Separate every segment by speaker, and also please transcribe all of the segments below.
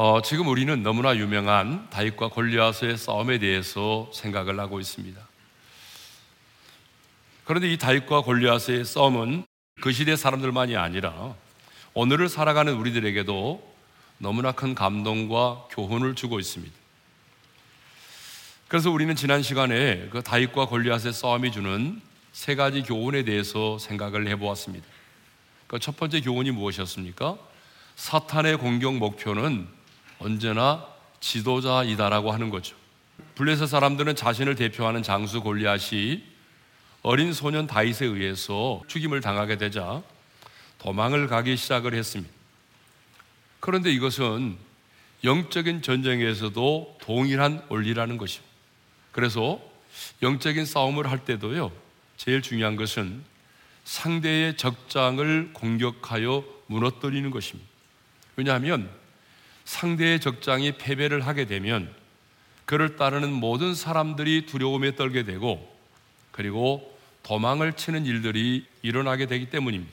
Speaker 1: 어, 지금 우리는 너무나 유명한 다윗과 골리앗의 싸움에 대해서 생각을 하고 있습니다. 그런데 이 다윗과 골리앗의 싸움은 그 시대 사람들만이 아니라 오늘을 살아가는 우리들에게도 너무나 큰 감동과 교훈을 주고 있습니다. 그래서 우리는 지난 시간에 그 다윗과 골리앗의 싸움이 주는 세 가지 교훈에 대해서 생각을 해보았습니다. 그첫 번째 교훈이 무엇이었습니까? 사탄의 공격 목표는 언제나 지도자이다라고 하는 거죠. 블레셋 사람들은 자신을 대표하는 장수 골리앗이 어린 소년 다윗에 의해서 죽임을 당하게 되자 도망을 가기 시작을 했습니다. 그런데 이것은 영적인 전쟁에서도 동일한 원리라는 것입니다. 그래서 영적인 싸움을 할 때도요, 제일 중요한 것은 상대의 적장을 공격하여 무너뜨리는 것입니다. 왜냐하면 상대의 적장이 패배를 하게 되면 그를 따르는 모든 사람들이 두려움에 떨게 되고 그리고 도망을 치는 일들이 일어나게 되기 때문입니다.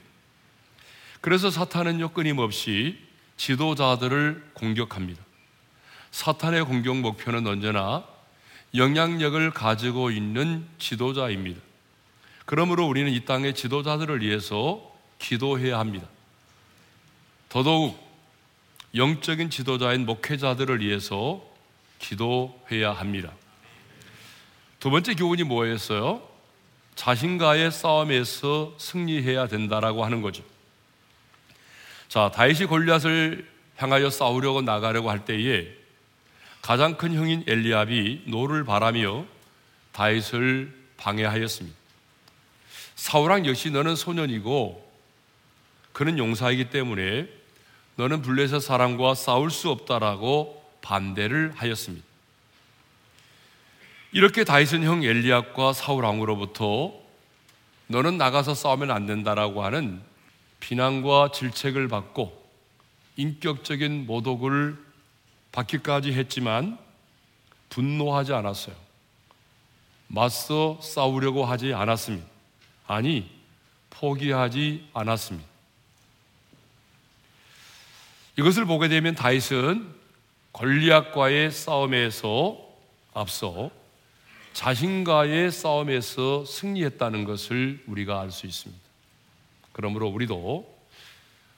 Speaker 1: 그래서 사탄은요 끊임없이 지도자들을 공격합니다. 사탄의 공격 목표는 언제나 영향력을 가지고 있는 지도자입니다. 그러므로 우리는 이 땅의 지도자들을 위해서 기도해야 합니다. 더더욱 영적인 지도자인 목회자들을 위해서 기도해야 합니다. 두 번째 교훈이 뭐였어요? 자신과의 싸움에서 승리해야 된다라고 하는 거죠. 자, 다윗이 골리앗을 향하여 싸우려고 나가려고 할 때에 가장 큰 형인 엘리압이 노를 바라며 다윗을 방해하였습니다. 사울왕 역시 너는 소년이고 그는 용사이기 때문에 너는 블레셋 사람과 싸울 수 없다라고 반대를 하였습니다. 이렇게 다윗은 형 엘리압과 사울 왕으로부터 너는 나가서 싸우면 안 된다라고 하는 비난과 질책을 받고 인격적인 모독을 받기까지 했지만 분노하지 않았어요. 맞서 싸우려고 하지 않았습니다. 아니, 포기하지 않았습니다. 이것을 보게 되면 다윗은 권리학과의 싸움에서 앞서 자신과의 싸움에서 승리했다는 것을 우리가 알 수 있습니다. 그러므로 우리도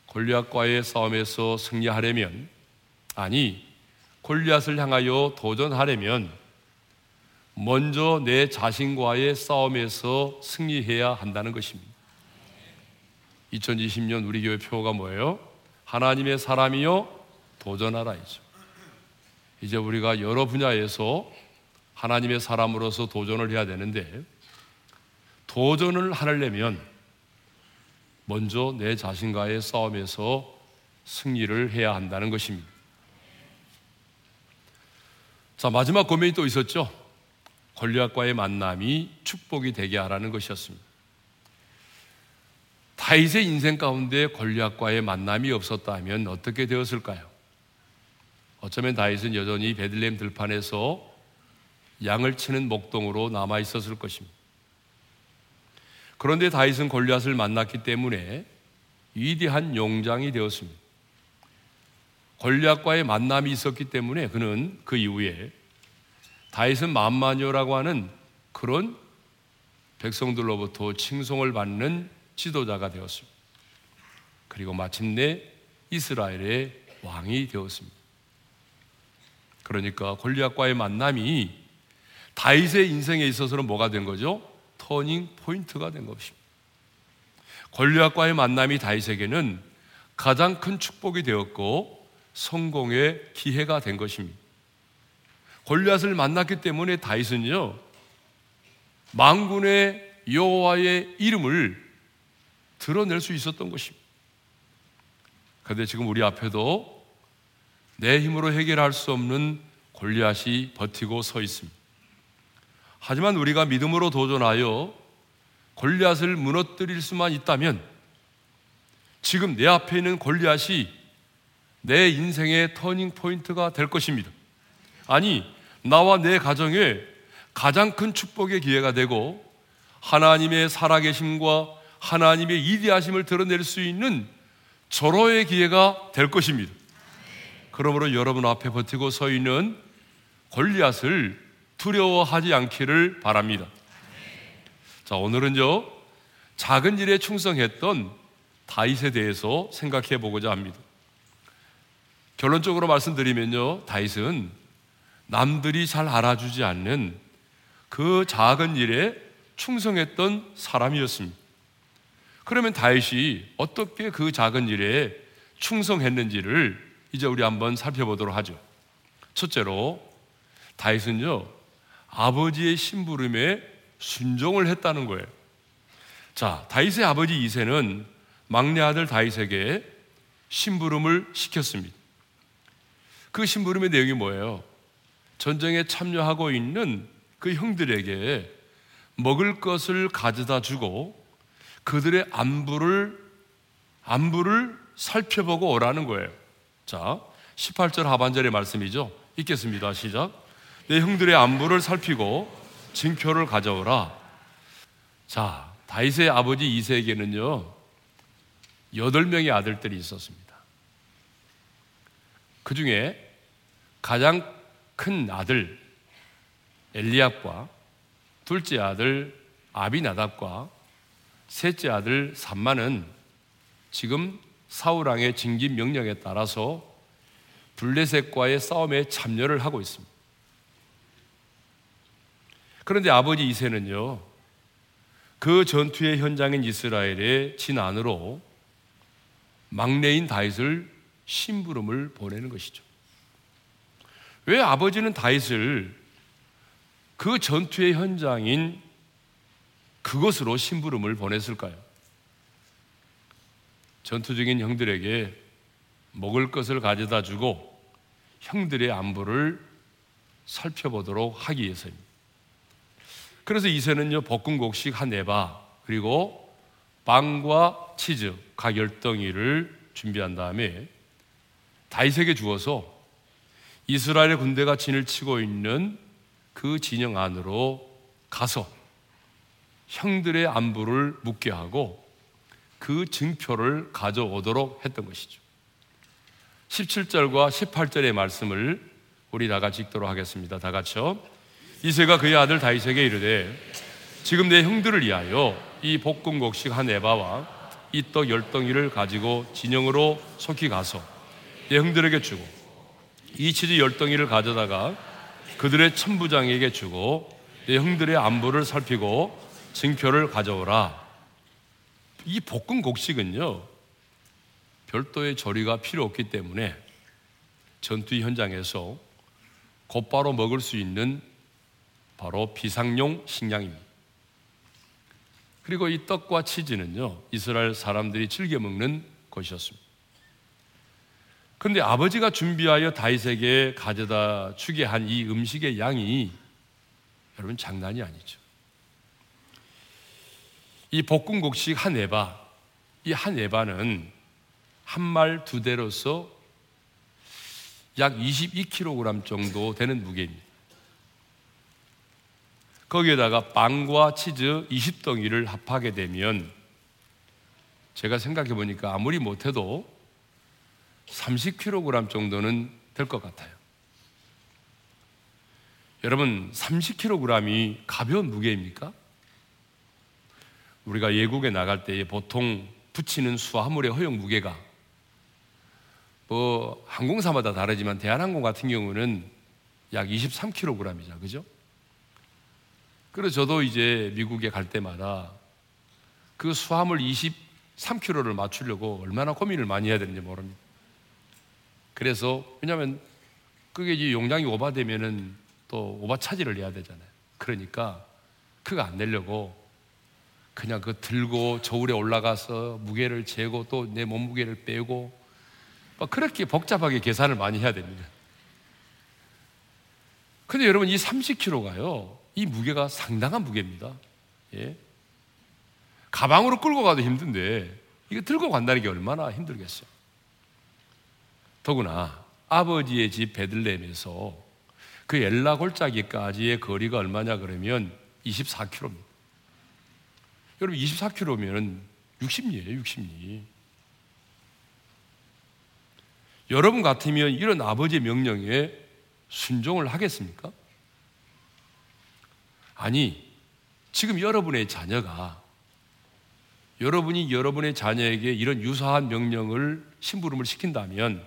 Speaker 1: 골리앗과의 싸움에서 승리하려면 아니 골리앗을 향하여 도전하려면 먼저 내 자신과의 싸움에서 승리해야 한다는 것입니다. 2020년 우리 교회 표가 뭐예요? 하나님의 사람이요 도전하라이죠. 이제 우리가 여러 분야에서 하나님의 사람으로서 도전을 해야 되는데 도전을 하려면 먼저 내 자신과의 싸움에서 승리를 해야 한다는 것입니다. 자, 마지막 고민이 또 있었죠. 권리과의 만남이 축복이 되게 하라는 것이었습니다. 다윗의 인생 가운데 권리학과의 만남이 없었다면 어떻게 되었을까요? 어쩌면 다윗은 여전히 베들레 들판에서 양을 치는 목동으로 남아 있었을 것입니다. 그런데 다윗은 골리앗을 만났기 때문에 위대한 용장이 되었습니다. 골리앗과의 만남이 있었기 때문에 그는 그 이후에 다윗은 만마녀라고 하는 그런 백성들로부터 칭송을 받는 지도자가 되었습니다. 그리고 마침내 이스라엘의 왕이 되었습니다. 그러니까 골리앗과의 만남이 다윗의 인생에 있어서는 뭐가 된 거죠? 터닝 포인트가 된 것입니다. 골리앗과의 만남이 다윗에게는 가장 큰 축복이 되었고 성공의 기회가 된 것입니다. 골리앗을 만났기 때문에 다윗은요. 망군의 여호와의 이름을 드러낼 수 있었던 것입니다. 그런데 지금 우리 앞에도 내 힘으로 해결할 수 없는 골리앗이 버티고 서 있습니다. 하지만 우리가 믿음으로 도전하여 골리앗을 무너뜨릴 수만 있다면 지금 내 앞에 있는 골리앗이 내 인생의 터닝 포인트가 될 것입니다. 아니 나와 내 가정에 가장 큰 축복의 기회가 되고 하나님의 살아계심과 하나님의 이대하심을 드러낼 수 있는 절호의 기회가 될 것입니다. 그러므로 여러분 앞에 버티고 서 있는 골리앗을 두려워하지 않기를 바랍니다. 자, 오늘은요. 작은 일에 충성했던 다윗에 대해서 생각해 보고자 합니다. 결론적으로 말씀드리면요. 다윗은 남들이 잘 알아주지 않는 그 작은 일에 충성했던 사람이었습니다. 그러면 다윗이 어떻게 그 작은 일에 충성했는지를 이제 우리 한번 살펴보도록 하죠. 첫째로 다윗은요 아버지의 심부름에 순종을 했다는 거예요. 자, 다윗의 아버지 이세는 막내 아들 다윗에게 심부름을 시켰습니다. 그 심부름의 내용이 뭐예요? 전쟁에 참여하고 있는 그 형들에게 먹을 것을 가져다 주고 그들의 안부를 안부를 살펴보고 오라는 거예요. 자, 18절 하반절의 말씀이죠. 읽겠습니다. 시작. 내 형들의 안부를 살피고 증표를 가져오라. 자, 다윗의 아버지 이세에게는요. 여덟 명의 아들들이 있었습니다. 그 중에 가장 큰 아들 엘리압과 둘째 아들 아비나답과 셋째 아들 산만은 지금 사우랑의 징계 명령에 따라서 블레셋과의 싸움에 참여를 하고 있습니다. 그런데 아버지 이세는요, 그 전투의 현장인 이스라엘의 진안으로 막내인 다윗을 심부름을 보내는 것이죠. 왜 아버지는 다윗을 그 전투의 현장인 그것으로 심부름을 보냈을까요? 전투 중인 형들에게 먹을 것을 가져다 주고 형들의 안보를 살펴보도록 하기 위해서입니다. 그래서 이세는요, 볶음곡식 한 에바, 그리고 빵과 치즈, 각 열덩이를 준비한 다음에 다이색에 주어서 이스라엘 군대가 진을 치고 있는 그 진영 안으로 가서 형들의 안부를 묻게 하고 그 증표를 가져오도록 했던 것이죠. 17절과 18절의 말씀을 우리 다 같이 읽도록 하겠습니다. 다 같이요. 이세가 그의 아들 다이세에게 이르되 지금 내 형들을 위하여 이 볶음 곡식 한 에바와 이 떡열 덩이를 가지고 진영으로 속히 가서 내 형들에게 주고 이 치즈 열 덩이를 가져다가 그들의 천부장에게 주고 내 형들의 안부를 살피고 증표를 가져오라. 이 볶은 곡식은요, 별도의 조리가 필요 없기 때문에 전투 현장에서 곧바로 먹을 수 있는 바로 비상용 식량입니다. 그리고 이 떡과 치즈는요, 이스라엘 사람들이 즐겨 먹는 것이었습니다. 그런데 아버지가 준비하여 다윗에게 가져다 주게 한 이 음식의 양이 여러분 장난이 아니죠. 이 볶음 곡식 한 에바, 이한 에바는 한 말 두 대로서 약 22kg 정도 되는 무게입니다. 거기에다가 빵과 치즈 20덩이를 합하게 되면 제가 생각해 보니까 아무리 못해도 30kg 정도는 될 것 같아요. 여러분, 30kg이 가벼운 무게입니까? 우리가 외국에 나갈 때 보통 붙이는 수화물의 허용 무게가 뭐 항공사마다 다르지만 대한항공 같은 경우는 약 23kg이죠. 그죠? 그래서 저도 이제 미국에 갈 때마다 그 수화물 23kg를 맞추려고 얼마나 고민을 많이 해야 되는지 모릅니다. 그래서 왜냐하면 그게 이제 용량이 오바되면은 또 오바 차지를 해야 되잖아요. 그러니까 그거 안 내려고 그냥 그 들고 저울에 올라가서 무게를 재고 또 내 몸무게를 빼고 막 그렇게 복잡하게 계산을 많이 해야 됩니다. 근데 여러분 이 30kg가요. 이 무게가 상당한 무게입니다. 예. 가방으로 끌고 가도 힘든데 이거 들고 간다는 게 얼마나 힘들겠어요. 더구나 아버지의 집 베들레헴에서 그 엘라 골짜기까지의 거리가 얼마냐 그러면 24km입니다. 여러분 24kg면은 60리예요, 60리. 여러분 같으면 이런 아버지의 명령에 순종을 하겠습니까? 아니, 지금 여러분의 자녀가 여러분이 여러분의 자녀에게 이런 유사한 명령을 심부름을 시킨다면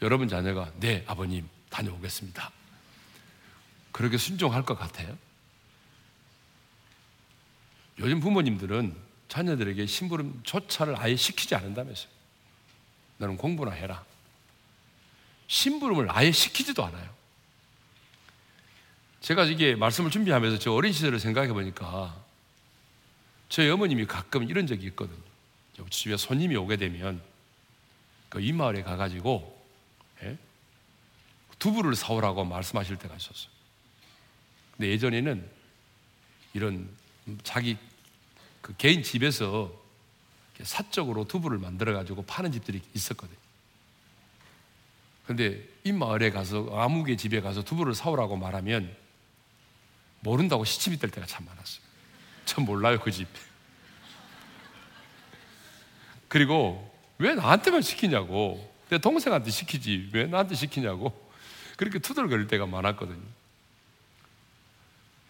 Speaker 1: 여러분 자녀가 네 아버님 다녀오겠습니다. 그렇게 순종할 것 같아요? 요즘 부모님들은 자녀들에게 심부름 조차를 아예 시키지 않는다면서요. 너는 공부나 해라. 심부름을 아예 시키지도 않아요. 제가 이게 말씀을 준비하면서 저 어린 시절을 생각해 보니까 저희 어머님이 가끔 이런 적이 있거든요. 집에 손님이 오게 되면 그 이마을에 가가지고 예? 두부를 사오라고 말씀하실 때가 있었어요. 근데 예전에는 이런 자기 그 개인 집에서 사적으로 두부를 만들어가지고 파는 집들이 있었거든요. 근데 입마을에 가서 아무개 집에 가서 두부를 사오라고 말하면 모른다고 시침이 될 때가 참 많았어요. 전 몰라요, 그 집. 그리고 왜 나한테만 시키냐고. 내 동생한테 시키지. 왜 나한테 시키냐고. 그렇게 투덜거릴 때가 많았거든요.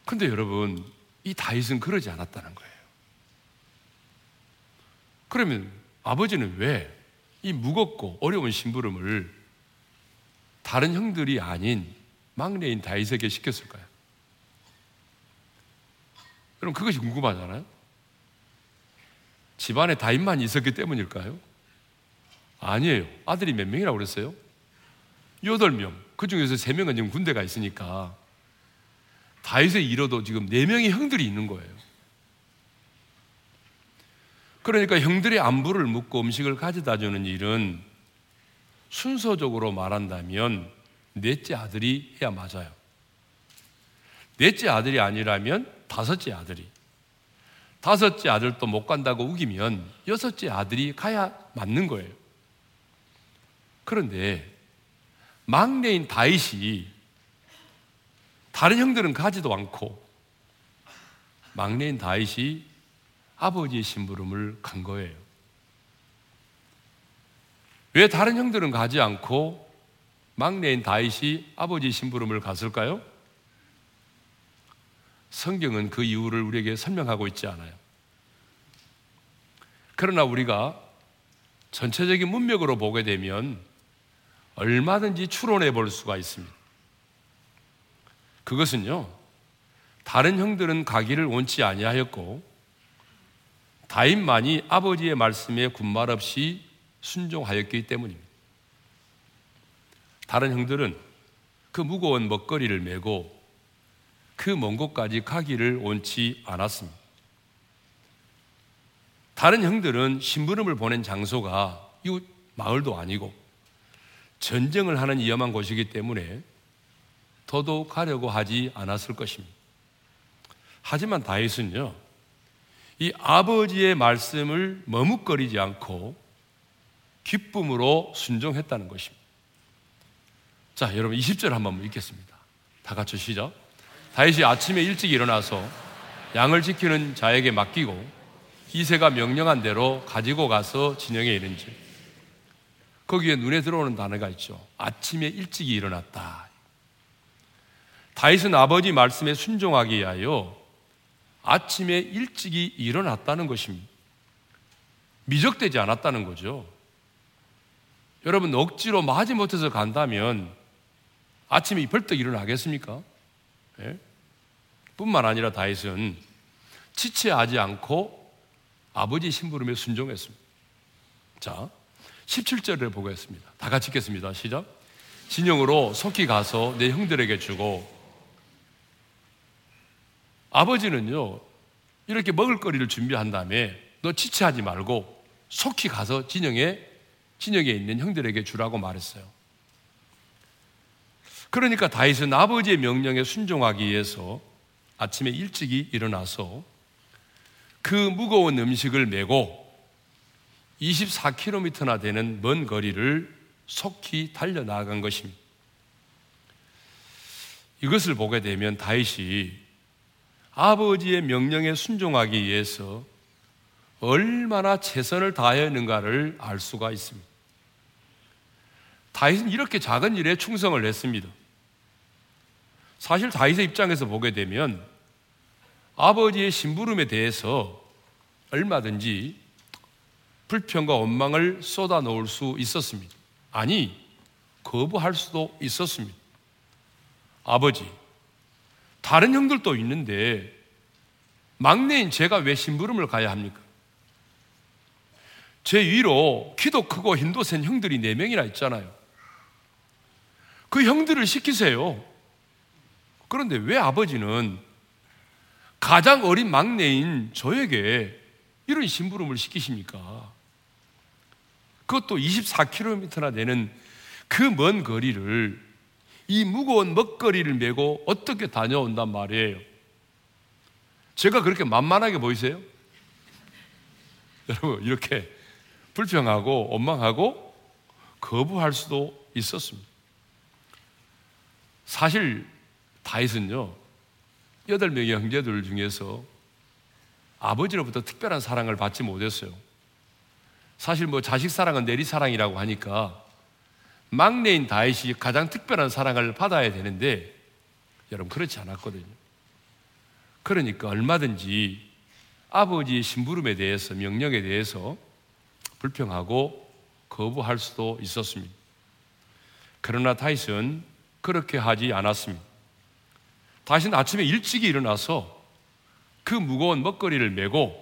Speaker 1: 근데 여러분, 이 다윗은 그러지 않았다는 거예요. 그러면 아버지는 왜 이 무겁고 어려운 심부름을 다른 형들이 아닌 막내인 다윗에게 시켰을까요? 그럼 그것이 궁금하잖아요. 집안에 다윗만 있었기 때문일까요? 아니에요. 아들이 몇 명이라고 그랬어요? 여덟 명. 그 중에서 세 명은 지금 군대가 있으니까 다윗의 이어도 지금 네 명의 형들이 있는 거예요. 그러니까 형들의 안부를 묻고 음식을 가져다 주는 일은 순서적으로 말한다면 넷째 아들이 해야 맞아요. 넷째 아들이 아니라면 다섯째 아들이. 다섯째 아들도 못 간다고 우기면 여섯째 아들이 가야 맞는 거예요. 그런데 막내인 다윗이 다른 형들은 가지도 않고 막내인 다윗이 아버지의 심부름을 간 거예요. 왜 다른 형들은 가지 않고 막내인 다윗이 아버지 심부름을 갔을까요? 성경은 그 이유를 우리에게 설명하고 있지 않아요. 그러나 우리가 전체적인 문맥으로 보게 되면 얼마든지 추론해 볼 수가 있습니다. 그것은요. 다른 형들은 가기를 원치 아니하였고 다윗만이 아버지의 말씀에 군말 없이 순종하였기 때문입니다. 다른 형들은 그 무거운 먹거리를 메고 그 먼 곳까지 가기를 원치 않았습니다. 다른 형들은 심부름을 보낸 장소가 이 마을도 아니고 전쟁을 하는 위험한 곳이기 때문에 더더욱 하려고 하지 않았을 것입니다. 하지만 다윗은요, 이 아버지의 말씀을 머뭇거리지 않고 기쁨으로 순종했다는 것입니다. 자, 여러분 20절 한번 읽겠습니다. 다 같이 시작. 다윗이 아침에 일찍 일어나서 양을 지키는 자에게 맡기고 이세가 명령한 대로 가지고 가서 진영에 이른지 거기에 눈에 들어오는 단어가 있죠. 아침에 일찍 일어났다. 다윗은 아버지 말씀에 순종하기 위하여 아침에 일찍이 일어났다는 것입니다. 미적되지 않았다는 거죠. 여러분 억지로 마지 못해서 간다면 아침에 벌떡 일어나겠습니까? 예? 뿐만 아니라 다윗은 지체하지 않고 아버지 심부름에 순종했습니다. 자, 17절을 보겠습니다. 다 같이 읽겠습니다. 시작. 진영으로 속히 가서 내 형들에게 주고 아버지는요, 이렇게 먹을거리를 준비한 다음에 너 지체하지 말고 속히 가서 진영에, 진영에 있는 형들에게 주라고 말했어요. 그러니까 다윗은 아버지의 명령에 순종하기 위해서 아침에 일찍이 일어나서 그 무거운 음식을 메고 24km나 되는 먼 거리를 속히 달려 나간 것입니다. 이것을 보게 되면 다윗이 아버지의 명령에 순종하기 위해서 얼마나 최선을 다했는가를 알 수가 있습니다. 다윗은 이렇게 작은 일에 충성을 했습니다. 사실 다윗의 입장에서 보게 되면 아버지의 심부름에 대해서 얼마든지 불평과 원망을 쏟아 놓을수 있었습니다. 아니, 거부할 수도 있었습니다. 아버지, 다른 형들도 있는데 막내인 제가 왜 심부름을 가야 합니까? 제 위로 키도 크고 힘도 센 형들이 네 명이나 있잖아요. 그 형들을 시키세요. 그런데 왜 아버지는 가장 어린 막내인 저에게 이런 심부름을 시키십니까? 그것도 24km나 되는 그 먼 거리를 이 무거운 먹거리를 메고 어떻게 다녀온단 말이에요. 제가 그렇게 만만하게 보이세요? 여러분, 이렇게 불평하고 원망하고 거부할 수도 있었습니다. 사실 다윗은요, 여덟 명의 형제들 중에서 아버지로부터 특별한 사랑을 받지 못했어요. 사실 뭐 자식 사랑은 내리 사랑이라고 하니까 막내인 다윗이 가장 특별한 사랑을 받아야 되는데 여러분 그렇지 않았거든요. 그러니까 얼마든지 아버지의 심부름에 대해서 명령에 대해서 불평하고 거부할 수도 있었습니다. 그러나 다윗은 그렇게 하지 않았습니다. 다윗은 아침에 일찍 일어나서 그 무거운 먹거리를 메고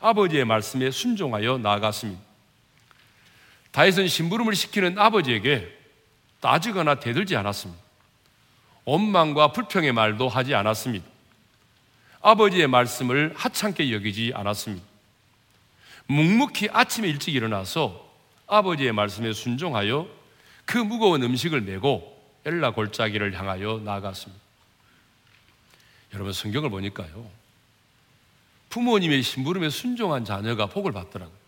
Speaker 1: 아버지의 말씀에 순종하여 나아갔습니다. 다윗은 심부름을 시키는 아버지에게 따지거나 대들지 않았습니다. 원망과 불평의 말도 하지 않았습니다. 아버지의 말씀을 하찮게 여기지 않았습니다. 묵묵히 아침에 일찍 일어나서 아버지의 말씀에 순종하여 그 무거운 음식을 메고 엘라 골짜기를 향하여 나갔습니다 여러분 성경을 보니까요. 부모님의 심부름에 순종한 자녀가 복을 받더라고요.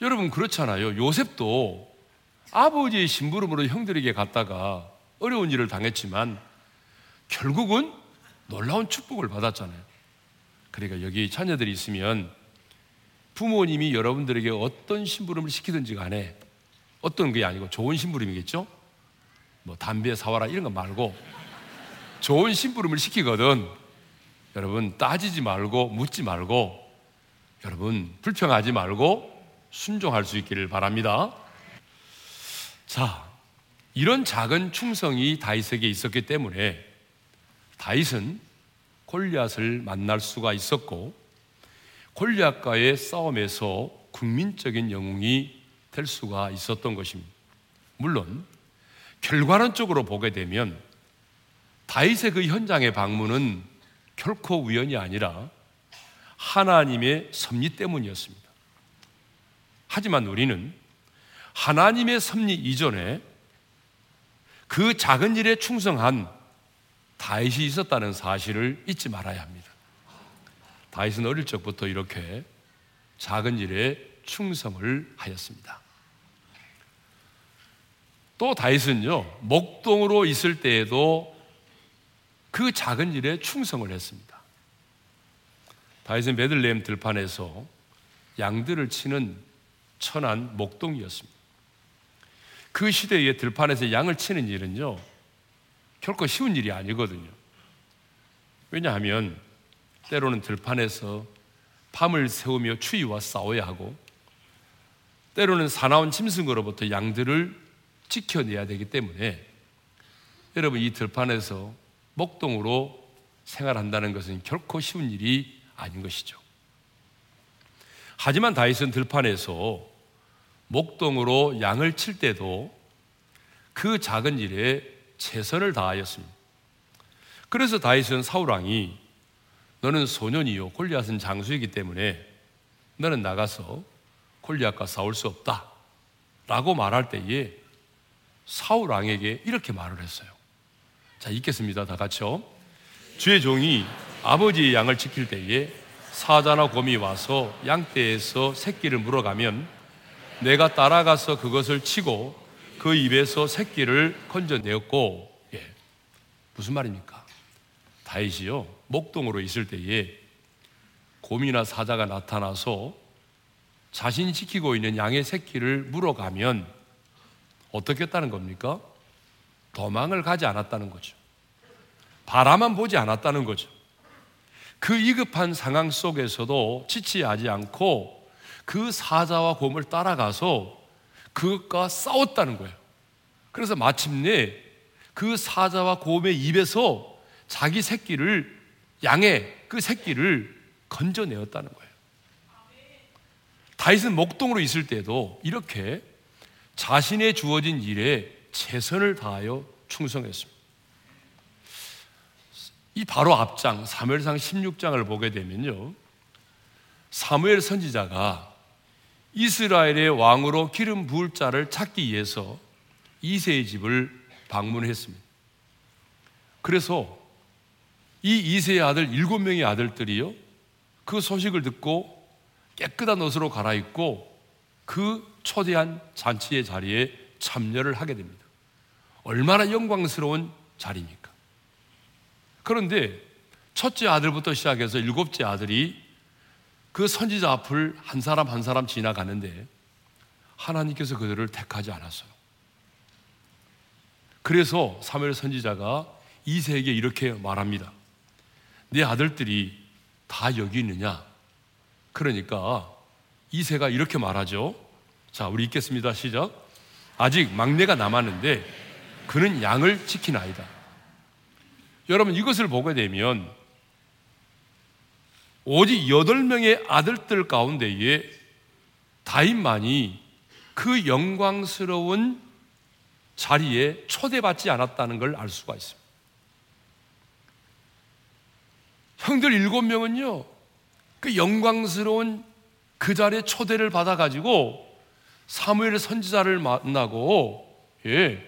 Speaker 1: 여러분 그렇잖아요. 요셉도 아버지의 심부름으로 형들에게 갔다가 어려운 일을 당했지만 결국은 놀라운 축복을 받았잖아요. 그러니까 여기 자녀들이 있으면 부모님이 여러분들에게 어떤 심부름을 시키든지 간에 어떤 게 아니고 좋은 심부름이겠죠? 뭐 담배 사와라 이런 거 말고 좋은 심부름을 시키거든. 여러분 따지지 말고 묻지 말고 여러분 불평하지 말고 순종할 수 있기를 바랍니다. 자, 이런 작은 충성이 다윗에게 있었기 때문에 다윗은 골리앗을 만날 수가 있었고 골리앗과의 싸움에서 국민적인 영웅이 될 수가 있었던 것입니다. 물론 결과론적으로 보게 되면 다윗의 그 현장의 방문은 결코 우연이 아니라 하나님의 섭리 때문이었습니다. 하지만 우리는 하나님의 섭리 이전에 그 작은 일에 충성한 다윗이 있었다는 사실을 잊지 말아야 합니다. 다윗은 어릴 적부터 이렇게 작은 일에 충성을 하였습니다. 또 다윗은요, 목동으로 있을 때에도 그 작은 일에 충성을 했습니다. 다윗은 베들레헴 들판에서 양들을 치는 천한 목동이었습니다. 그 시대에 들판에서 양을 치는 일은요, 결코 쉬운 일이 아니거든요. 왜냐하면 때로는 들판에서 밤을 새우며 추위와 싸워야 하고, 때로는 사나운 짐승으로부터 양들을 지켜내야 되기 때문에 여러분 이 들판에서 목동으로 생활한다는 것은 결코 쉬운 일이 아닌 것이죠. 하지만 다윗은 들판에서 목동으로 양을 칠 때도 그 작은 일에 최선을 다하였습니다. 그래서 다윗은 사울 왕이 너는 소년이요 골리앗은 장수이기 때문에 너는 나가서 골리앗과 싸울 수 없다라고 말할 때에 사울 왕에게 이렇게 말을 했어요. 자, 읽겠습니다. 다 같이요. 주의 종이 아버지의 양을 지킬 때에 사자나 곰이 와서 양떼에서 새끼를 물어가면 내가 따라가서 그것을 치고 그 입에서 새끼를 건져내었고 예. 무슨 말입니까? 다윗이요 목동으로 있을 때에 곰이나 사자가 나타나서 자신이 지키고 있는 양의 새끼를 물어가면 어떻겠다는 겁니까? 도망을 가지 않았다는 거죠. 바라만 보지 않았다는 거죠. 그 위급한 상황 속에서도 지치하지 않고 그 사자와 곰을 따라가서 그것과 싸웠다는 거예요. 그래서 마침내 그 사자와 곰의 입에서 자기 새끼를 양의 그 새끼를 건져내었다는 거예요. 다윗은 목동으로 있을 때도 이렇게 자신의 주어진 일에 최선을 다하여 충성했습니다. 이 바로 앞장 사무엘상 16장을 보게 되면요. 사무엘 선지자가 이스라엘의 왕으로 기름 부을 자를 찾기 위해서 이세의 집을 방문했습니다. 그래서 이 이세의 아들 일곱 명의 아들들이요. 그 소식을 듣고 깨끗한 옷으로 갈아입고 그 초대한 잔치의 자리에 참여를 하게 됩니다. 얼마나 영광스러운 자리입니까? 그런데 첫째 아들부터 시작해서 일곱째 아들이 그 선지자 앞을 한 사람 한 사람 지나가는데 하나님께서 그들을 택하지 않았어요. 그래서 사무엘 선지자가 이세에게 이렇게 말합니다. 내 아들들이 다 여기 있느냐? 그러니까 이세가 이렇게 말하죠. 자, 우리 읽겠습니다. 시작. 아직 막내가 남았는데 그는 양을 지키나이다. 여러분 이것을 보게 되면 오직 여덟 명의 아들들 가운데에 다윗만이 그 영광스러운 자리에 초대받지 않았다는 걸 알 수가 있습니다. 형들 일곱 명은요, 그 영광스러운 그 자리에 초대를 받아가지고 사무엘 선지자를 만나고, 예,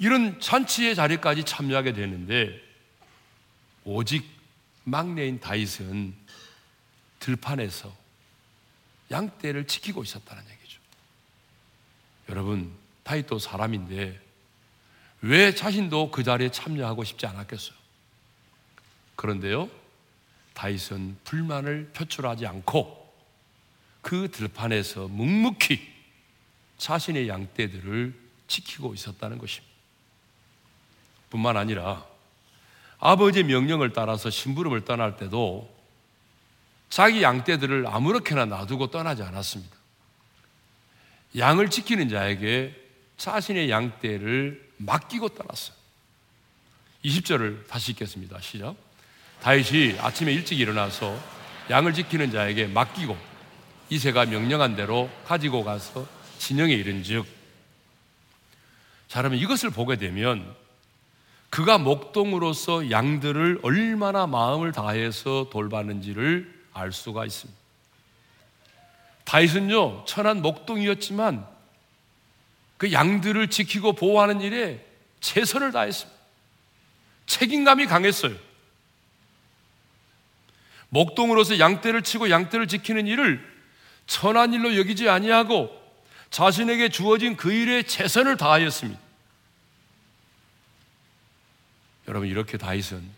Speaker 1: 이런 잔치의 자리까지 참여하게 되는데 오직 막내인 다윗은 들판에서 양떼를 지키고 있었다는 얘기죠. 여러분, 다윗도 사람인데 왜 자신도 그 자리에 참여하고 싶지 않았겠어요? 그런데요, 다윗은 불만을 표출하지 않고 그 들판에서 묵묵히 자신의 양떼들을 지키고 있었다는 것입니다. 뿐만 아니라 아버지의 명령을 따라서 심부름을 떠날 때도 자기 양떼들을 아무렇게나 놔두고 떠나지 않았습니다. 양을 지키는 자에게 자신의 양떼를 맡기고 떠났어요. 20절을 다시 읽겠습니다. 시작. 다윗이 아침에 일찍 일어나서 양을 지키는 자에게 맡기고 이세가 명령한 대로 가지고 가서 진영에 이른즉 자, 그러면 이것을 보게 되면 그가 목동으로서 양들을 얼마나 마음을 다해서 돌봤는지를 알 수가 있습니다. 다윗은요, 천한 목동이었지만 그 양들을 지키고 보호하는 일에 최선을 다했습니다. 책임감이 강했어요. 목동으로서 양떼를 치고 양떼를 지키는 일을 천한 일로 여기지 아니하고 자신에게 주어진 그 일에 최선을 다하였습니다. 여러분 이렇게 다윗은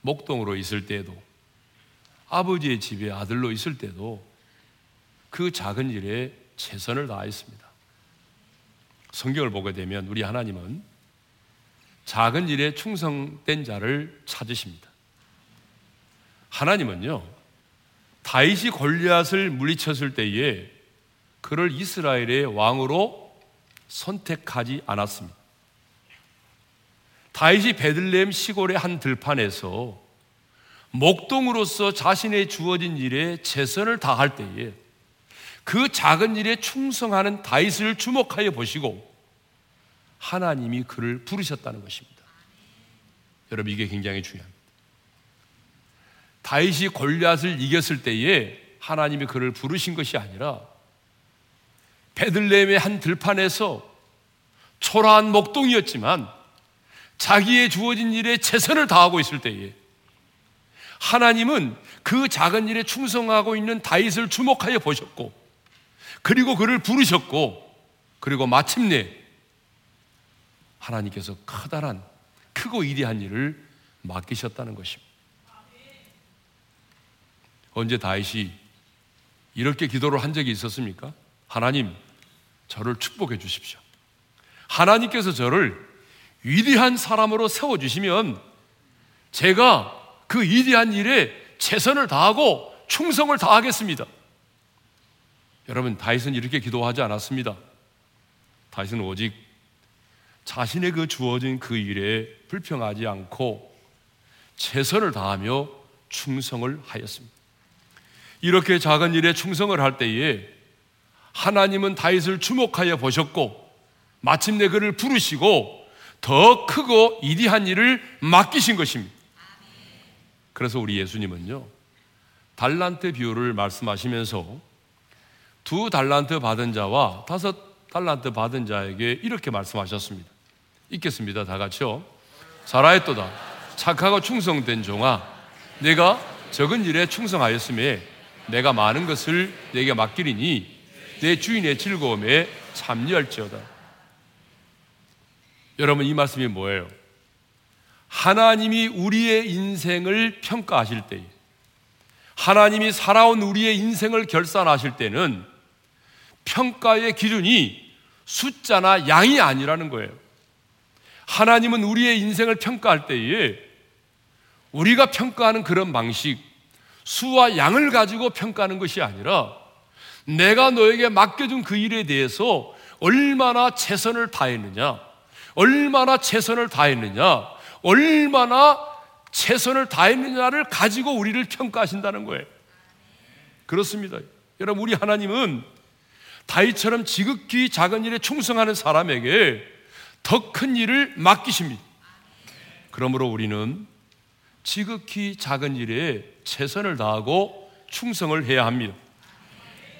Speaker 1: 목동으로 있을 때도 아버지의 집에 아들로 있을 때도 그 작은 일에 최선을 다했습니다. 성경을 보게 되면 우리 하나님은 작은 일에 충성된 자를 찾으십니다. 하나님은요 다윗이 골리앗을 물리쳤을 때에 그를 이스라엘의 왕으로 선택하지 않았습니다. 다윗이 베들레헴 시골의 한 들판에서 목동으로서 자신의 주어진 일에 최선을 다할 때에 그 작은 일에 충성하는 다윗을 주목하여 보시고 하나님이 그를 부르셨다는 것입니다. 여러분 이게 굉장히 중요합니다. 다윗이 골리앗을 이겼을 때에 하나님이 그를 부르신 것이 아니라 베들레헴의 한 들판에서 초라한 목동이었지만 자기의 주어진 일에 최선을 다하고 있을 때에 하나님은 그 작은 일에 충성하고 있는 다윗을 주목하여 보셨고 그리고 그를 부르셨고 그리고 마침내 하나님께서 커다란 크고 이대한 일을 맡기셨다는 것입니다. 언제 다윗이 이렇게 기도를 한 적이 있었습니까? 하나님, 저를 축복해 주십시오. 하나님께서 저를 위대한 사람으로 세워주시면 제가 그 위대한 일에 최선을 다하고 충성을 다하겠습니다. 여러분, 다윗은 이렇게 기도하지 않았습니다. 다윗은 오직 자신의 그 주어진 그 일에 불평하지 않고 최선을 다하며 충성을 하였습니다. 이렇게 작은 일에 충성을 할 때에 하나님은 다윗을 주목하여 보셨고 마침내 그를 부르시고 더 크고 이리한 일을 맡기신 것입니다. 그래서 우리 예수님은요, 달란트 비유를 말씀하시면서 두 달란트 받은 자와 다섯 달란트 받은 자에게 이렇게 말씀하셨습니다. 읽겠습니다. 다 같이요. 사라했도다. 착하고 충성된 종아. 내가 적은 일에 충성하였음에 내가 많은 것을 내게 맡기리니 내 주인의 즐거움에 참여할지어다. 여러분 이 말씀이 뭐예요? 하나님이 우리의 인생을 평가하실 때, 하나님이 살아온 우리의 인생을 결산하실 때는 평가의 기준이 숫자나 양이 아니라는 거예요. 하나님은 우리의 인생을 평가할 때에 우리가 평가하는 그런 방식, 수와 양을 가지고 평가하는 것이 아니라 내가 너에게 맡겨준 그 일에 대해서 얼마나 최선을 다했느냐, 얼마나 최선을 다했느냐, 얼마나 최선을 다했느냐를 가지고 우리를 평가하신다는 거예요. 그렇습니다. 여러분, 우리 하나님은 다윗처럼 지극히 작은 일에 충성하는 사람에게 더 큰 일을 맡기십니다. 그러므로 우리는 지극히 작은 일에 최선을 다하고 충성을 해야 합니다.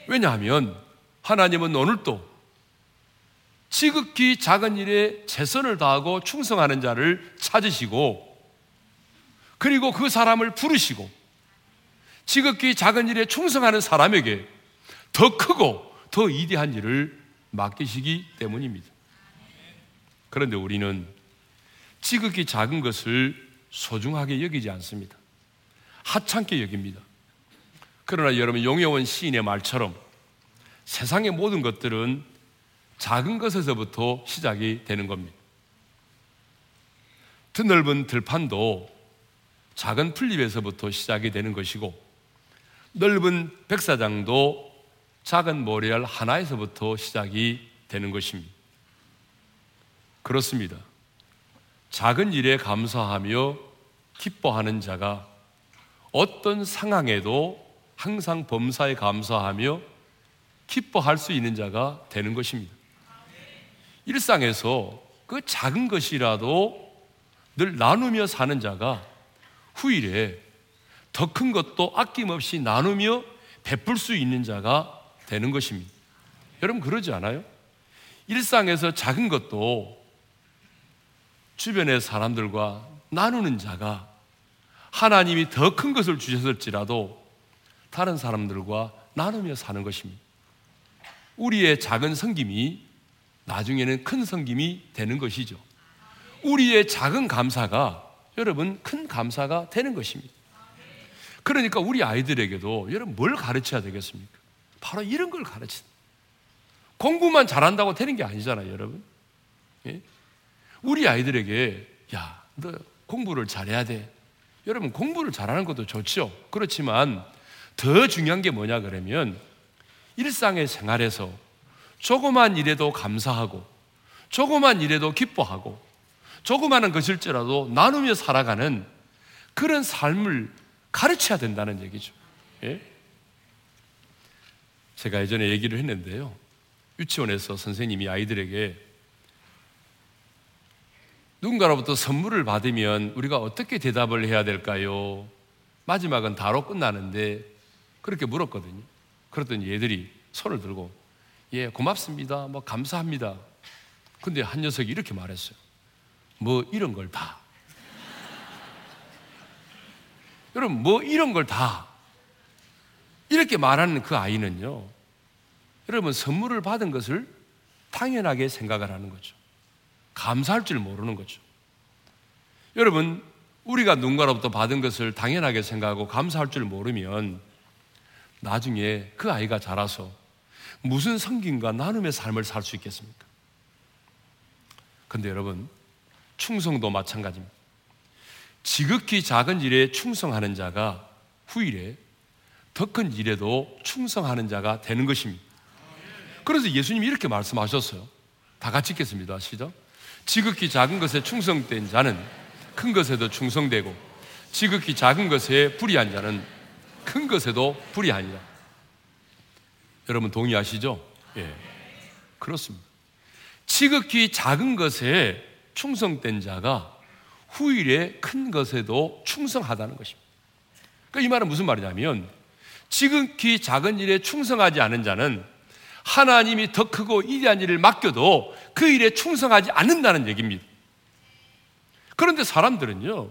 Speaker 1: 왜냐하면 하나님은 오늘도 지극히 작은 일에 최선을 다하고 충성하는 자를 찾으시고 그리고 그 사람을 부르시고 지극히 작은 일에 충성하는 사람에게 더 크고 더 이대한 일을 맡기시기 때문입니다. 그런데 우리는 지극히 작은 것을 소중하게 여기지 않습니다. 하찮게 여깁니다. 그러나 여러분 용혜원 시인의 말처럼 세상의 모든 것들은 작은 것에서부터 시작이 되는 겁니다. 드넓은 들판도 작은 풀잎에서부터 시작이 되는 것이고 넓은 백사장도 작은 모래알 하나에서부터 시작이 되는 것입니다. 그렇습니다. 작은 일에 감사하며 기뻐하는 자가 어떤 상황에도 항상 범사에 감사하며 기뻐할 수 있는 자가 되는 것입니다. 일상에서 그 작은 것이라도 늘 나누며 사는 자가 후일에 더 큰 것도 아낌없이 나누며 베풀 수 있는 자가 되는 것입니다. 여러분 그러지 않아요? 일상에서 작은 것도 주변의 사람들과 나누는 자가 하나님이 더 큰 것을 주셨을지라도 다른 사람들과 나누며 사는 것입니다. 우리의 작은 성김이 나중에는 큰 성김이 되는 것이죠. 우리의 작은 감사가 여러분 큰 감사가 되는 것입니다. 그러니까 우리 아이들에게도 여러분 뭘 가르쳐야 되겠습니까? 바로 이런 걸 가르치는. 공부만 잘한다고 되는 게 아니잖아요, 여러분. 예? 우리 아이들에게 야, 너 공부를 잘해야 돼. 여러분 공부를 잘하는 것도 좋죠. 그렇지만 더 중요한 게 뭐냐 그러면 일상의 생활에서 조그만 일에도 감사하고 조그만 일에도 기뻐하고 조그마한 것일지라도 나누며 살아가는 그런 삶을 가르쳐야 된다는 얘기죠. 예? 제가 예전에 얘기를 했는데요. 유치원에서 선생님이 아이들에게 누군가로부터 선물을 받으면 우리가 어떻게 대답을 해야 될까요? 마지막은 다로 끝나는데 그렇게 물었거든요. 그랬더니 얘들이 손을 들고 예, 고맙습니다. 뭐 감사합니다. 근데 한 녀석이 이렇게 말했어요. 뭐 이런 걸 다. 여러분, 뭐 이런 걸 다. 이렇게 말하는 그 아이는요. 여러분, 선물을 받은 것을 당연하게 생각을 하는 거죠. 감사할 줄 모르는 거죠. 여러분, 우리가 누군가로부터 받은 것을 당연하게 생각하고 감사할 줄 모르면 나중에 그 아이가 자라서 무슨 성김과 나눔의 삶을 살 수 있겠습니까? 근데 여러분, 충성도 마찬가지입니다. 지극히 작은 일에 충성하는 자가 후일에 더 큰 일에도 충성하는 자가 되는 것입니다. 그래서 예수님이 이렇게 말씀하셨어요. 다 같이 읽겠습니다. 시작. 지극히 작은 것에 충성된 자는 큰 것에도 충성되고 지극히 작은 것에 불의한 자는 큰 것에도 불의하니라. 여러분 동의하시죠? 예. 그렇습니다. 지극히 작은 것에 충성된 자가 후일에 큰 것에도 충성하다는 것입니다. 그러니까 이 말은 무슨 말이냐면 지극히 작은 일에 충성하지 않은 자는 하나님이 더 크고 이대한 일을 맡겨도 그 일에 충성하지 않는다는 얘기입니다. 그런데 사람들은요,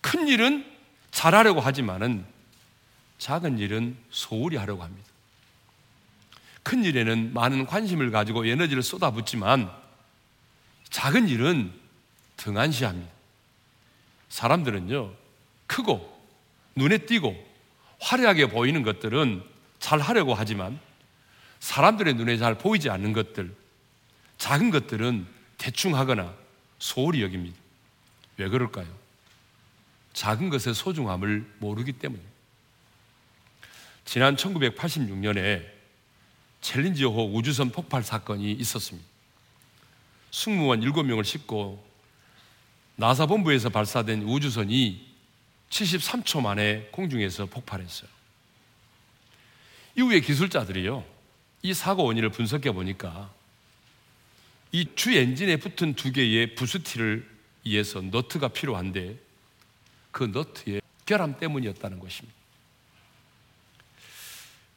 Speaker 1: 큰 일은 잘하려고 하지만은 작은 일은 소홀히 하려고 합니다. 큰 일에는 많은 관심을 가지고 에너지를 쏟아붓지만 작은 일은 등한시합니다. 사람들은요, 크고 눈에 띄고 화려하게 보이는 것들은 잘 하려고 하지만 사람들의 눈에 잘 보이지 않는 것들, 작은 것들은 대충 하거나 소홀히 여깁니다. 왜 그럴까요? 작은 것의 소중함을 모르기 때문입니다. 지난 1986년에 챌린지호 우주선 폭발 사건이 있었습니다. 승무원 7명을 싣고 나사 본부에서 발사된 우주선이 73초 만에 공중에서 폭발했어요. 이후에 기술자들이요. 이 사고 원인을 분석해 보니까 이 주 엔진에 붙은 두 개의 부스티를 위해서 너트가 필요한데 그 너트의 결함 때문이었다는 것입니다.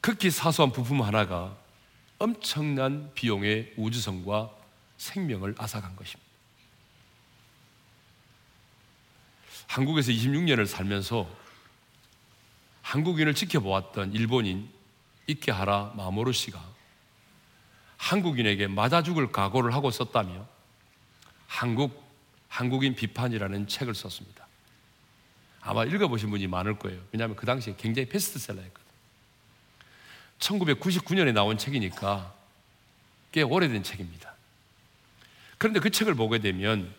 Speaker 1: 극히 사소한 부품 하나가 엄청난 비용의 우주선과 생명을 앗아간 것입니다. 한국에서 26년을 살면서 한국인을 지켜보았던 일본인 이케하라 마모루 씨가 한국인에게 맞아 죽을 각오를 하고 썼다며 한국 한국인 비판이라는 책을 썼습니다. 아마 읽어보신 분이 많을 거예요. 왜냐하면 그 당시에 굉장히 베스트셀러였거든요. 1999년에 나온 책이니까 꽤 오래된 책입니다. 그런데 그 책을 보게 되면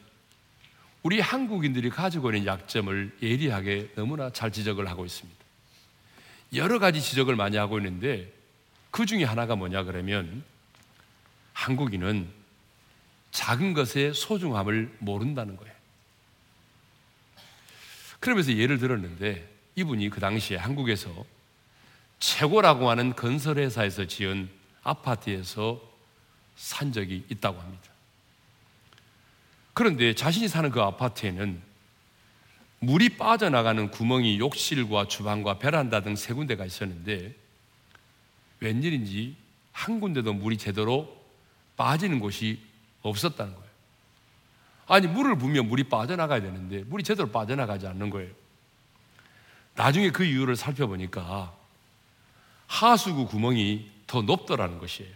Speaker 1: 우리 한국인들이 가지고 있는 약점을 예리하게 너무나 잘 지적을 하고 있습니다. 여러 가지 지적을 많이 하고 있는데 그 중에 하나가 뭐냐 그러면 한국인은 작은 것의 소중함을 모른다는 거예요. 그러면서 예를 들었는데 이분이 그 당시에 한국에서 최고라고 하는 건설회사에서 지은 아파트에서 산 적이 있다고 합니다. 그런데 자신이 사는 그 아파트에는 물이 빠져나가는 구멍이 욕실과 주방과 베란다 등 세 군데가 있었는데 웬일인지 한 군데도 물이 제대로 빠지는 곳이 없었다는 거예요. 아니, 물을 부면 물이 빠져나가야 되는데 물이 제대로 빠져나가지 않는 거예요. 나중에 그 이유를 살펴보니까 하수구 구멍이 더 높더라는 것이에요.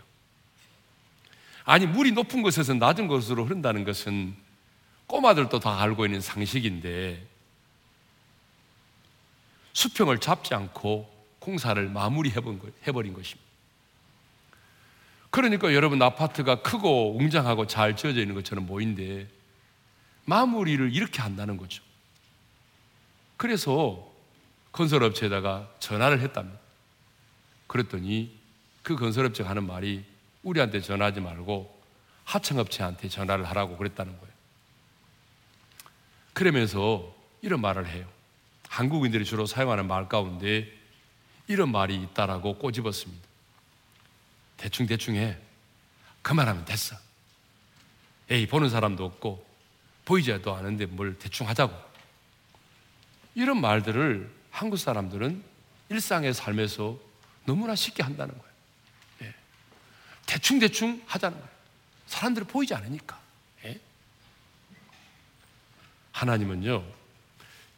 Speaker 1: 아니, 물이 높은 곳에서 낮은 곳으로 흐른다는 것은 꼬마들도 다 알고 있는 상식인데 수평을 잡지 않고 공사를 마무리해버린 것입니다. 그러니까 여러분 아파트가 크고 웅장하고 잘 지어져 있는 것처럼 보이데 마무리를 이렇게 한다는 거죠. 그래서 건설업체에다가 전화를 했답니다. 그랬더니 그 건설업체가 하는 말이 우리한테 전하지 화 말고 하청업체한테 전화를 하라고 그랬다는 거예요. 그러면서 이런 말을 해요. 한국인들이 주로 사용하는 말 가운데 이런 말이 있다라고 꼬집었습니다. 대충대충 해. 그만하면 됐어. 에이, 보는 사람도 없고, 보이지도 않은데 뭘 대충 하자고. 이런 말들을 한국 사람들은 일상의 삶에서 너무나 쉽게 한다는 거예요. 예. 대충대충 하자는 거예요. 사람들이 보이지 않으니까. 예. 하나님은요,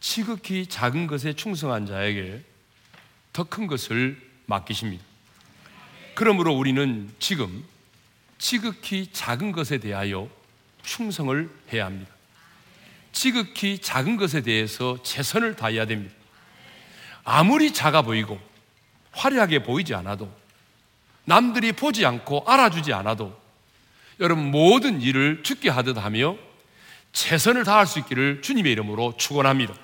Speaker 1: 지극히 작은 것에 충성한 자에게 더 큰 것을 맡기십니다. 그러므로 우리는 지금 지극히 작은 것에 대하여 충성을 해야 합니다. 지극히 작은 것에 대해서 최선을 다해야 됩니다. 아무리 작아 보이고 화려하게 보이지 않아도 남들이 보지 않고 알아주지 않아도 여러분 모든 일을 죽게 하듯 하며 최선을 다할 수 있기를 주님의 이름으로 축원합니다.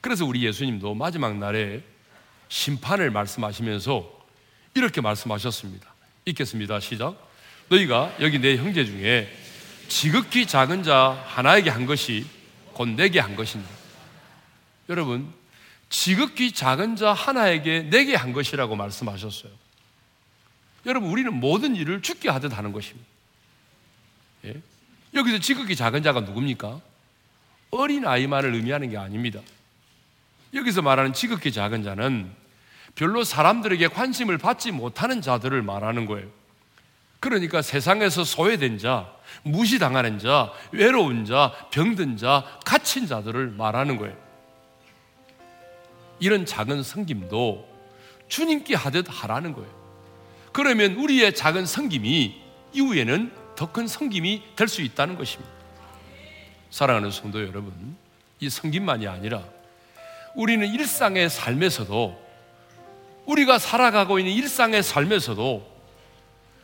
Speaker 1: 그래서 우리 예수님도 마지막 날에 심판을 말씀하시면서 이렇게 말씀하셨습니다. 읽겠습니다. 시작. 너희가 여기 내 형제 중에 지극히 작은 자 하나에게 한 것이 곧 내게 한 것이니. 여러분, 지극히 작은 자 하나에게 내게 한 것이라고 말씀하셨어요. 여러분, 우리는 모든 일을 죽게 하듯 하는 것입니다. 예? 여기서 지극히 작은 자가 누굽니까? 어린아이만을 의미하는 게 아닙니다. 여기서 말하는 지극히 작은 자는 별로 사람들에게 관심을 받지 못하는 자들을 말하는 거예요. 그러니까 세상에서 소외된 자, 무시당하는 자, 외로운 자, 병든 자, 갇힌 자들을 말하는 거예요. 이런 작은 성김도 주님께 하듯 하라는 거예요. 그러면 우리의 작은 섬김이 이후에는 더큰 섬김이 될 수 있다는 것입니다. 사랑하는 성도 여러분, 이 섬김만이 아니라 우리는 일상의 삶에서도 우리가 살아가고 있는 일상의 삶에서도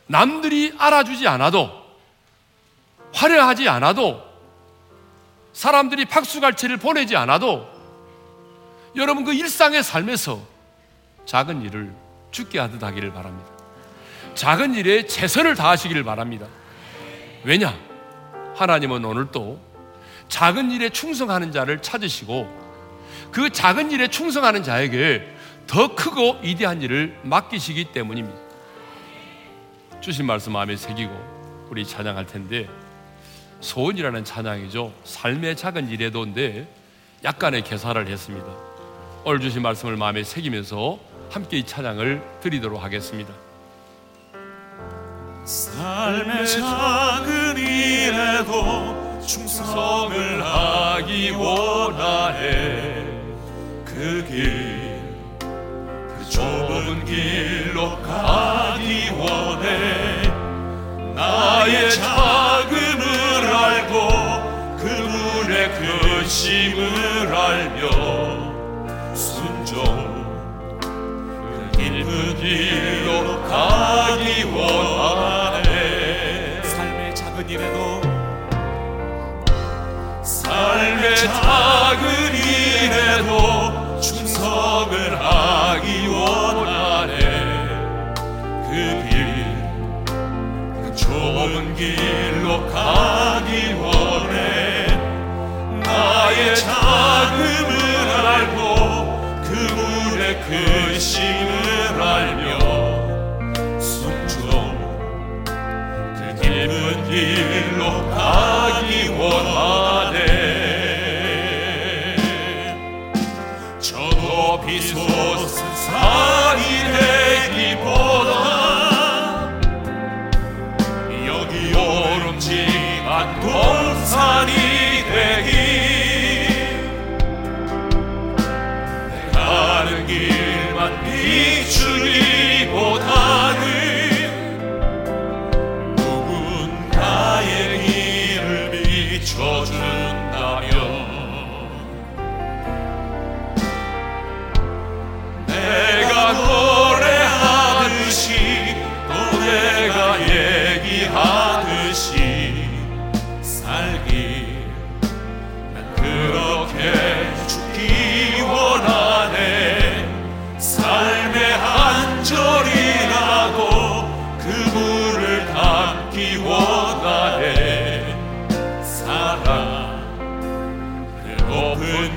Speaker 1: 남들이 알아주지 않아도 화려하지 않아도 사람들이 박수갈채를 보내지 않아도 여러분 그 일상의 삶에서 작은 일을 죽게 하듯 하기를 바랍니다. 작은 일에 최선을 다하시기를 바랍니다. 왜냐? 하나님은 오늘도 작은 일에 충성하는 자를 찾으시고 그 작은 일에 충성하는 자에게 더 크고 위대한 일을 맡기시기 때문입니다. 주신 말씀 마음에 새기고 우리 찬양할 텐데 소원이라는 찬양이죠. 삶의 작은 일에도인데 약간의 개사를 했습니다. 오늘 주신 말씀을 마음에 새기면서 함께 이 찬양을 드리도록 하겠습니다.
Speaker 2: 삶의 작은 일에도 충성을 하기 원하네 그길 그 좁은 길로 가기 원해 나의 작음을 알고 그분의 근심을 알며 그 길로 가기 원하네
Speaker 1: 삶의 작은 일에도
Speaker 2: 삶의 을 하기 원하네 그길그 좁은 그 길로 가기 원해 나의 작은 그 물에 그시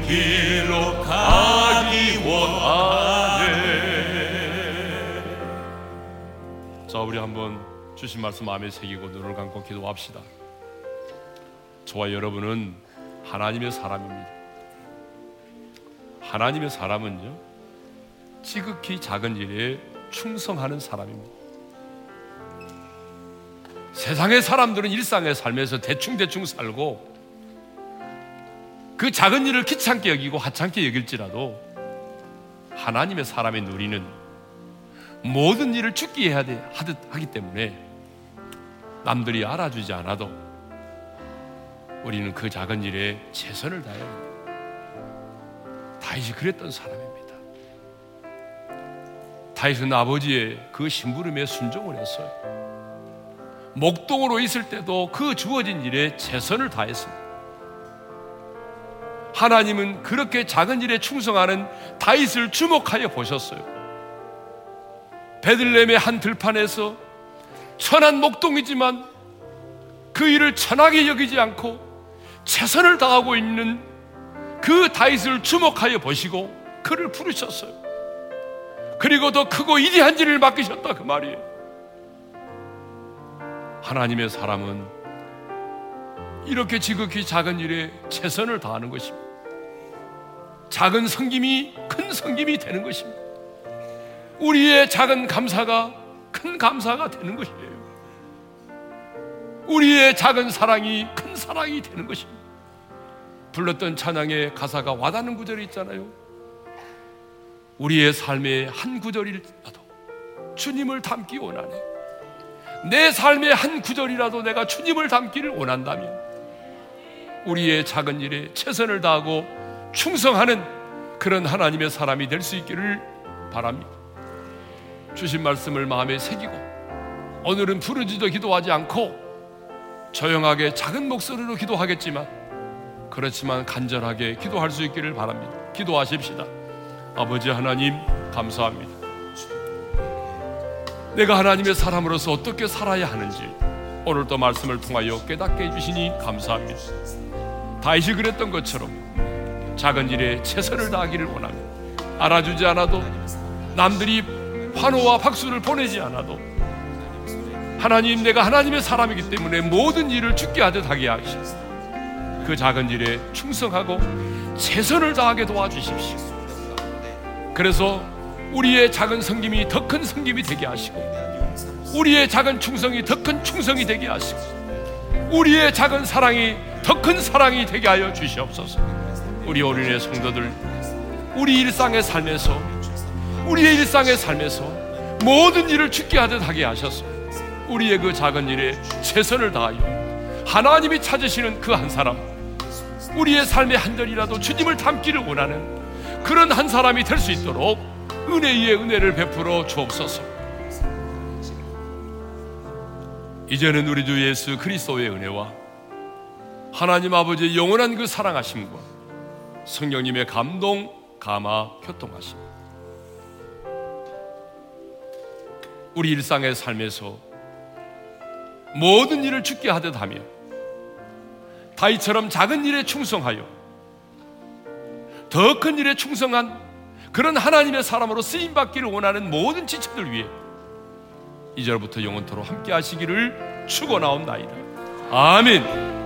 Speaker 2: 길로 가기 원하네.
Speaker 1: 자, 우리 한번 주신 말씀 마음에 새기고 눈을 감고 기도합시다. 저와 여러분은 하나님의 사람입니다. 하나님의 사람은요, 지극히 작은 일에 충성하는 사람입니다. 세상의 사람들은 일상의 삶에서 대충대충 살고 그 작은 일을 귀찮게 여기고 하찮게 여길지라도 하나님의 사람의 누리는 모든 일을 죽게 해야 돼, 하듯 하기 때문에 남들이 알아주지 않아도 우리는 그 작은 일에 최선을 다해야 합니다. 다이이 그랬던 사람입니다. 다이은 아버지의 그 심부름에 순종을 했어요. 목동으로 있을 때도 그 주어진 일에 최선을 다했습니다. 하나님은 그렇게 작은 일에 충성하는 다윗을 주목하여 보셨어요. 베들렘의 한 들판에서 천한 목동이지만 그 일을 천하게 여기지 않고 최선을 다하고 있는 그 다윗을 주목하여 보시고 그를 부르셨어요. 그리고 더 크고 이리한 일을 맡기셨다 그 말이에요. 하나님의 사람은 이렇게 지극히 작은 일에 최선을 다하는 것입니다. 작은 성김이 큰 성김이 되는 것입니다. 우리의 작은 감사가 큰 감사가 되는 것이에요. 우리의 작은 사랑이 큰 사랑이 되는 것입니다. 불렀던 찬양의 가사가 와닿는 구절이 있잖아요. 우리의 삶의 한 구절이라도 주님을 담기 원하네. 내 삶의 한 구절이라도 내가 주님을 담기를 원한다면 우리의 작은 일에 최선을 다하고 충성하는 그런 하나님의 사람이 될 수 있기를 바랍니다. 주신 말씀을 마음에 새기고 오늘은 부르짖어 기도하지 않고 조용하게 작은 목소리로 기도하겠지만 그렇지만 간절하게 기도할 수 있기를 바랍니다. 기도하십시다. 아버지 하나님 감사합니다. 내가 하나님의 사람으로서 어떻게 살아야 하는지 오늘도 말씀을 통하여 깨닫게 해주시니 감사합니다. 다윗 그랬던 것처럼 작은 일에 최선을 다하기를 원합니다. 알아주지 않아도 남들이 환호와 박수를 보내지 않아도 하나님 내가 하나님의 사람이기 때문에 모든 일을 죽게 하듯 하게 하시옵소서. 그 작은 일에 충성하고 최선을 다하게 도와주십시오. 그래서 우리의 작은 성김이 더 큰 성김이 되게 하시고 우리의 작은 충성이 더 큰 충성이 되게 하시고 우리의 작은 사랑이 더 큰 사랑이 되게 하여 주시옵소서. 우리 어린의 성도들 우리 일상의 삶에서 우리의 일상의 삶에서 모든 일을 죽게 하듯 하게 하셔서 우리의 그 작은 일에 최선을 다하여 하나님이 찾으시는 그 한 사람 우리의 삶의 한 절이라도 주님을 닮기를 원하는 그런 한 사람이 될 수 있도록 은혜 의 은혜를 베풀어 주옵소서. 이제는 우리 주 예수 그리스도의 은혜와 하나님 아버지의 영원한 그 사랑하심과 성령님의 감동 감화 교통하심 우리 일상의 삶에서 모든 일을 죽게 하듯 하며 다이처럼 작은 일에 충성하여 더 큰 일에 충성한 그런 하나님의 사람으로 쓰임 받기를 원하는 모든 지체들 위해 이제부터 영원토록 함께 하시기를 축원하옵나이다. 아멘.